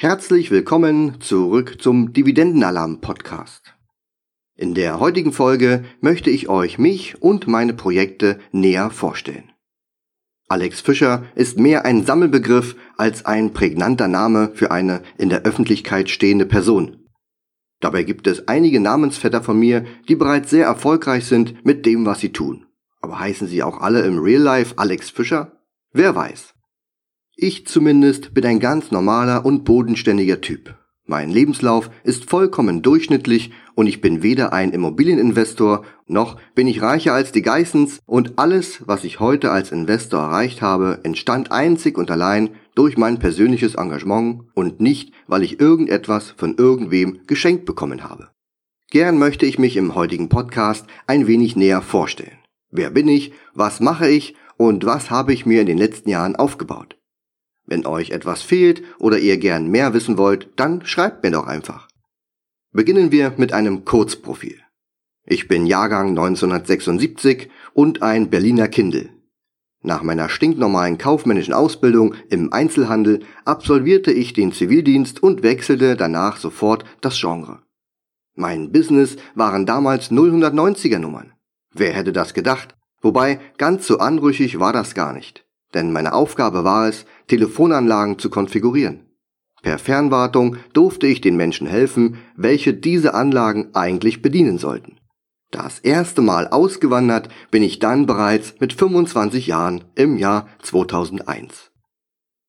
Herzlich willkommen zurück zum Dividendenalarm Podcast. In der heutigen Folge möchte ich euch mich und meine Projekte näher vorstellen. Alex Fischer ist mehr ein Sammelbegriff als ein prägnanter Name für eine in der Öffentlichkeit stehende Person. Dabei gibt es einige Namensvetter von mir, die bereits sehr erfolgreich sind mit dem, was sie tun. Aber heißen sie auch alle im Real Life Alex Fischer? Wer weiß. Ich zumindest bin ein ganz normaler und bodenständiger Typ. Mein Lebenslauf ist vollkommen durchschnittlich und ich bin weder ein Immobilieninvestor noch bin ich reicher als die Geissens und alles, was ich heute als Investor erreicht habe, entstand einzig und allein durch mein persönliches Engagement und nicht, weil ich irgendetwas von irgendwem geschenkt bekommen habe. Gern möchte ich mich im heutigen Podcast ein wenig näher vorstellen. Wer bin ich? Was mache ich? Und was habe ich mir in den letzten Jahren aufgebaut? Wenn euch etwas fehlt oder ihr gern mehr wissen wollt, dann schreibt mir doch einfach. Beginnen wir mit einem Kurzprofil. Ich bin Jahrgang 1976 und ein Berliner Kindel. Nach meiner stinknormalen kaufmännischen Ausbildung im Einzelhandel absolvierte ich den Zivildienst und wechselte danach sofort das Genre. Mein Business waren damals 090er Nummern. Wer hätte das gedacht? Wobei ganz so anrüchig war das gar nicht denn meine Aufgabe war es, Telefonanlagen zu konfigurieren. Per Fernwartung durfte ich den Menschen helfen, welche diese Anlagen eigentlich bedienen sollten. Das erste Mal ausgewandert bin ich dann bereits mit 25 Jahren im Jahr 2001.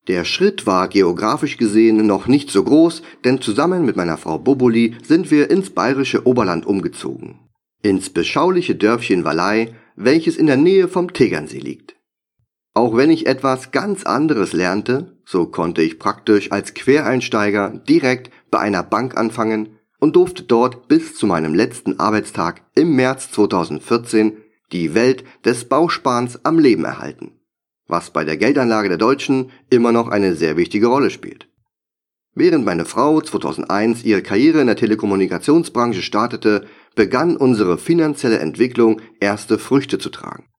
Der Schritt war geografisch gesehen noch nicht so groß, denn zusammen mit meiner Frau Boboli sind wir ins bayerische Oberland umgezogen. Ins beschauliche Dörfchen Wallei, welches in der Nähe vom Tegernsee liegt. Auch wenn ich etwas ganz anderes lernte, so konnte ich praktisch als Quereinsteiger direkt bei einer Bank anfangen und durfte dort bis zu meinem letzten Arbeitstag im März 2014 die Welt des Bauspans am Leben erhalten, was bei der Geldanlage der Deutschen immer noch eine sehr wichtige Rolle spielt. Während meine Frau 2001 ihre Karriere in der Telekommunikationsbranche startete, begann unsere finanzielle Entwicklung erste Früchte zu tragen.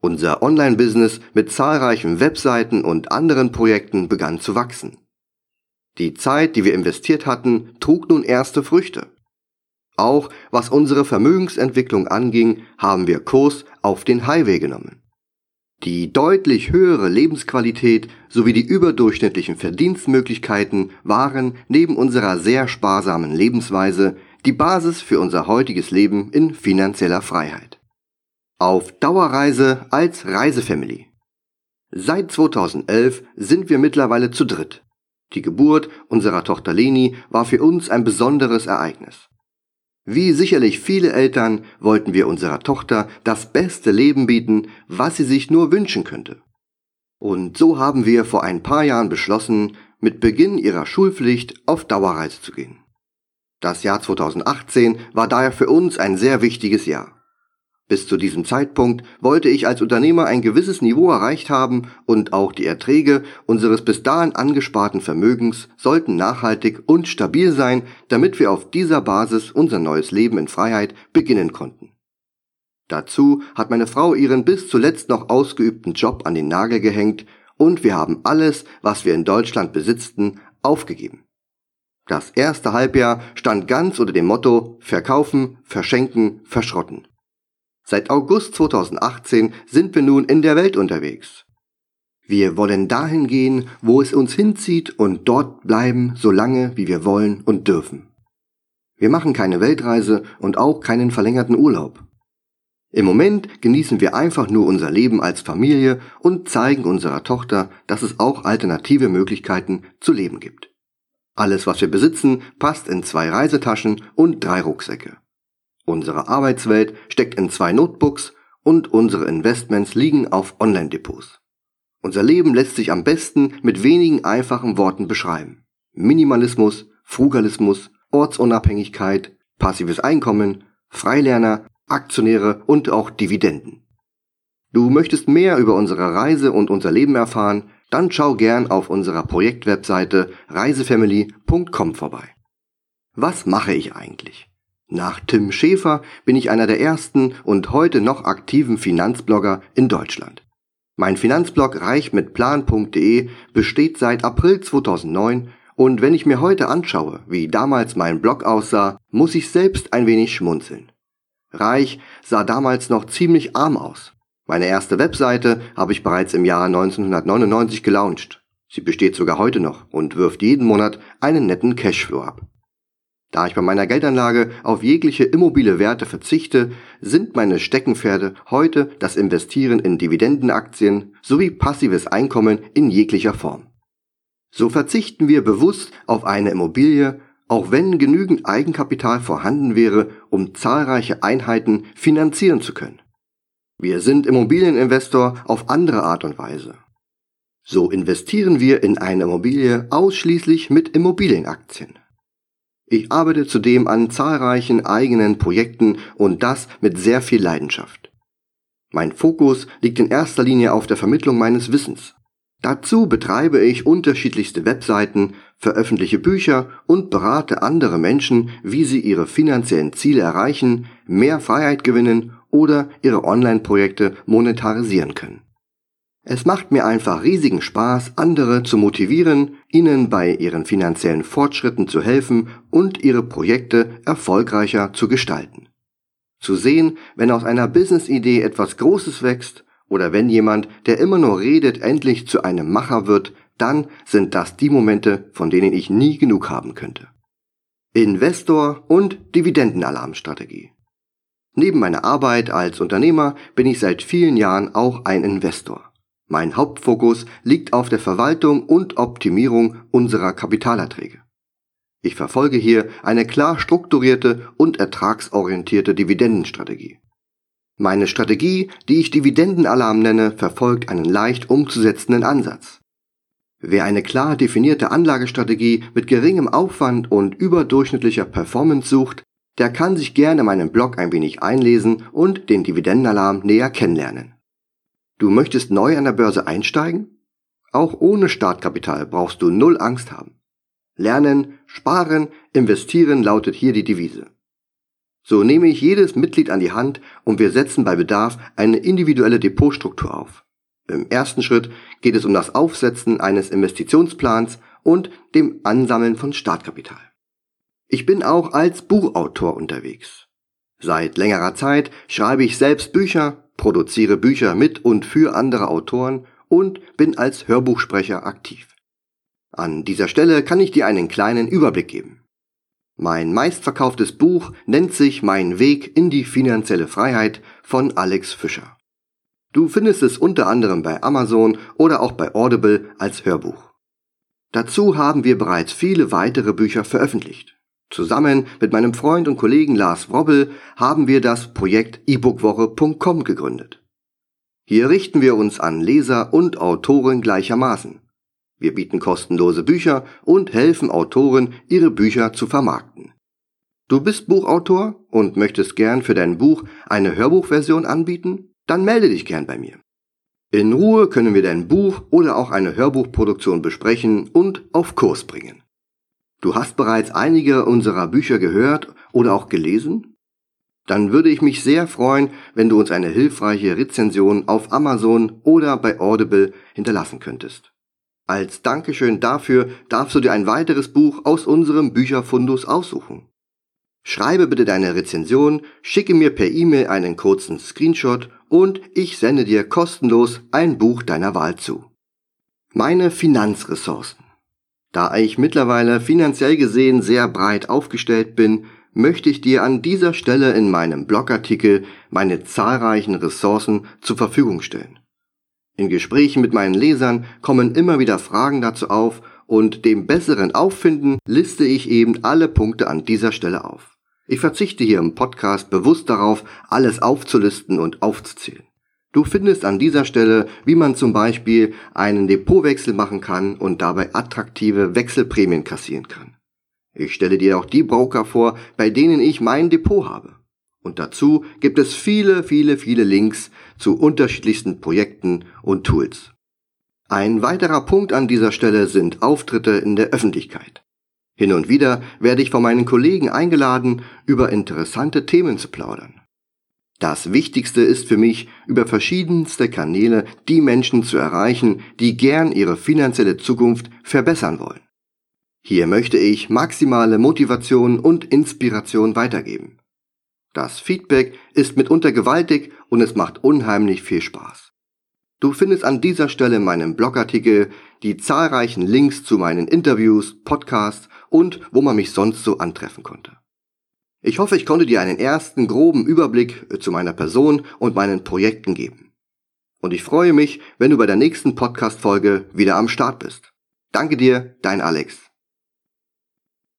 Unser Online-Business mit zahlreichen Webseiten und anderen Projekten begann zu wachsen. Die Zeit, die wir investiert hatten, trug nun erste Früchte. Auch was unsere Vermögensentwicklung anging, haben wir Kurs auf den Highway genommen. Die deutlich höhere Lebensqualität sowie die überdurchschnittlichen Verdienstmöglichkeiten waren neben unserer sehr sparsamen Lebensweise die Basis für unser heutiges Leben in finanzieller Freiheit. Auf Dauerreise als Reisefamily. Seit 2011 sind wir mittlerweile zu dritt. Die Geburt unserer Tochter Leni war für uns ein besonderes Ereignis. Wie sicherlich viele Eltern wollten wir unserer Tochter das beste Leben bieten, was sie sich nur wünschen könnte. Und so haben wir vor ein paar Jahren beschlossen, mit Beginn ihrer Schulpflicht auf Dauerreise zu gehen. Das Jahr 2018 war daher für uns ein sehr wichtiges Jahr. Bis zu diesem Zeitpunkt wollte ich als Unternehmer ein gewisses Niveau erreicht haben und auch die Erträge unseres bis dahin angesparten Vermögens sollten nachhaltig und stabil sein, damit wir auf dieser Basis unser neues Leben in Freiheit beginnen konnten. Dazu hat meine Frau ihren bis zuletzt noch ausgeübten Job an den Nagel gehängt und wir haben alles, was wir in Deutschland besitzten, aufgegeben. Das erste Halbjahr stand ganz unter dem Motto Verkaufen, Verschenken, Verschrotten. Seit August 2018 sind wir nun in der Welt unterwegs. Wir wollen dahin gehen, wo es uns hinzieht und dort bleiben, so lange wie wir wollen und dürfen. Wir machen keine Weltreise und auch keinen verlängerten Urlaub. Im Moment genießen wir einfach nur unser Leben als Familie und zeigen unserer Tochter, dass es auch alternative Möglichkeiten zu leben gibt. Alles, was wir besitzen, passt in zwei Reisetaschen und drei Rucksäcke. Unsere Arbeitswelt steckt in zwei Notebooks und unsere Investments liegen auf Online-Depots. Unser Leben lässt sich am besten mit wenigen einfachen Worten beschreiben. Minimalismus, Frugalismus, Ortsunabhängigkeit, passives Einkommen, Freilerner, Aktionäre und auch Dividenden. Du möchtest mehr über unsere Reise und unser Leben erfahren, dann schau gern auf unserer Projektwebseite reisefamily.com vorbei. Was mache ich eigentlich? Nach Tim Schäfer bin ich einer der ersten und heute noch aktiven Finanzblogger in Deutschland. Mein Finanzblog reich mit plan.de besteht seit April 2009 Und wenn ich mir heute anschaue, wie damals mein Blog aussah, muss ich selbst ein wenig schmunzeln. Reich sah damals noch ziemlich arm aus. Meine erste Webseite habe ich bereits im Jahr 1999 gelauncht. Sie besteht sogar heute noch und wirft jeden Monat einen netten Cashflow ab. Da ich bei meiner Geldanlage auf jegliche immobile Werte verzichte, sind meine Steckenpferde heute das Investieren in Dividendenaktien sowie passives Einkommen in jeglicher Form. So verzichten wir bewusst auf eine Immobilie, auch wenn genügend Eigenkapital vorhanden wäre, um zahlreiche Einheiten finanzieren zu können. Wir sind Immobilieninvestor auf andere Art und Weise. So investieren wir in eine Immobilie ausschließlich mit Immobilienaktien. Ich arbeite zudem an zahlreichen eigenen Projekten und das mit sehr viel Leidenschaft. Mein Fokus liegt in erster Linie auf der Vermittlung meines Wissens. Dazu betreibe ich unterschiedlichste Webseiten, veröffentliche Bücher und berate andere Menschen, wie sie ihre finanziellen Ziele erreichen, mehr Freiheit gewinnen oder ihre Online-Projekte monetarisieren können. Es macht mir einfach riesigen Spaß, andere zu motivieren, ihnen bei ihren finanziellen Fortschritten zu helfen und ihre Projekte erfolgreicher zu gestalten. Zu sehen, wenn aus einer Business-Idee etwas Großes wächst oder wenn jemand, der immer nur redet, endlich zu einem Macher wird, dann sind das die Momente, von denen ich nie genug haben könnte. Investor und Dividendenalarmstrategie. Neben meiner Arbeit als Unternehmer bin ich seit vielen Jahren auch ein Investor. Mein Hauptfokus liegt auf der Verwaltung und Optimierung unserer Kapitalerträge. Ich verfolge hier eine klar strukturierte und ertragsorientierte Dividendenstrategie. Meine Strategie, die ich Dividendenalarm nenne, verfolgt einen leicht umzusetzenden Ansatz. Wer eine klar definierte Anlagestrategie mit geringem Aufwand und überdurchschnittlicher Performance sucht, der kann sich gerne meinen Blog ein wenig einlesen und den Dividendenalarm näher kennenlernen. Du möchtest neu an der Börse einsteigen? Auch ohne Startkapital brauchst du null Angst haben. Lernen, sparen, investieren lautet hier die Devise. So nehme ich jedes Mitglied an die Hand und wir setzen bei Bedarf eine individuelle Depotstruktur auf. Im ersten Schritt geht es um das Aufsetzen eines Investitionsplans und dem Ansammeln von Startkapital. Ich bin auch als Buchautor unterwegs. Seit längerer Zeit schreibe ich selbst Bücher, produziere Bücher mit und für andere Autoren und bin als Hörbuchsprecher aktiv. An dieser Stelle kann ich dir einen kleinen Überblick geben. Mein meistverkauftes Buch nennt sich Mein Weg in die finanzielle Freiheit von Alex Fischer. Du findest es unter anderem bei Amazon oder auch bei Audible als Hörbuch. Dazu haben wir bereits viele weitere Bücher veröffentlicht. Zusammen mit meinem Freund und Kollegen Lars Wrobbel haben wir das Projekt ebookwoche.com gegründet. Hier richten wir uns an Leser und Autoren gleichermaßen. Wir bieten kostenlose Bücher und helfen Autoren, ihre Bücher zu vermarkten. Du bist Buchautor und möchtest gern für dein Buch eine Hörbuchversion anbieten? Dann melde dich gern bei mir. In Ruhe können wir dein Buch oder auch eine Hörbuchproduktion besprechen und auf Kurs bringen. Du hast bereits einige unserer Bücher gehört oder auch gelesen? Dann würde ich mich sehr freuen, wenn du uns eine hilfreiche Rezension auf Amazon oder bei Audible hinterlassen könntest. Als Dankeschön dafür darfst du dir ein weiteres Buch aus unserem Bücherfundus aussuchen. Schreibe bitte deine Rezension, schicke mir per E-Mail einen kurzen Screenshot und ich sende dir kostenlos ein Buch deiner Wahl zu. Meine Finanzressourcen. Da ich mittlerweile finanziell gesehen sehr breit aufgestellt bin, möchte ich dir an dieser Stelle in meinem Blogartikel meine zahlreichen Ressourcen zur Verfügung stellen. In Gesprächen mit meinen Lesern kommen immer wieder Fragen dazu auf und dem besseren Auffinden liste ich eben alle Punkte an dieser Stelle auf. Ich verzichte hier im Podcast bewusst darauf, alles aufzulisten und aufzuzählen. Du findest an dieser Stelle, wie man zum Beispiel einen Depotwechsel machen kann und dabei attraktive Wechselprämien kassieren kann. Ich stelle dir auch die Broker vor, bei denen ich mein Depot habe. Und dazu gibt es viele, viele, viele Links zu unterschiedlichsten Projekten und Tools. Ein weiterer Punkt an dieser Stelle sind Auftritte in der Öffentlichkeit. Hin und wieder werde ich von meinen Kollegen eingeladen, über interessante Themen zu plaudern. Das Wichtigste ist für mich, über verschiedenste Kanäle die Menschen zu erreichen, die gern ihre finanzielle Zukunft verbessern wollen. Hier möchte ich maximale Motivation und Inspiration weitergeben. Das Feedback ist mitunter gewaltig und es macht unheimlich viel Spaß. Du findest an dieser Stelle in meinem Blogartikel die zahlreichen Links zu meinen Interviews, Podcasts und wo man mich sonst so antreffen konnte. Ich hoffe, ich konnte dir einen ersten groben Überblick äh, zu meiner Person und meinen Projekten geben. Und ich freue mich, wenn du bei der nächsten Podcast-Folge wieder am Start bist. Danke dir, dein Alex.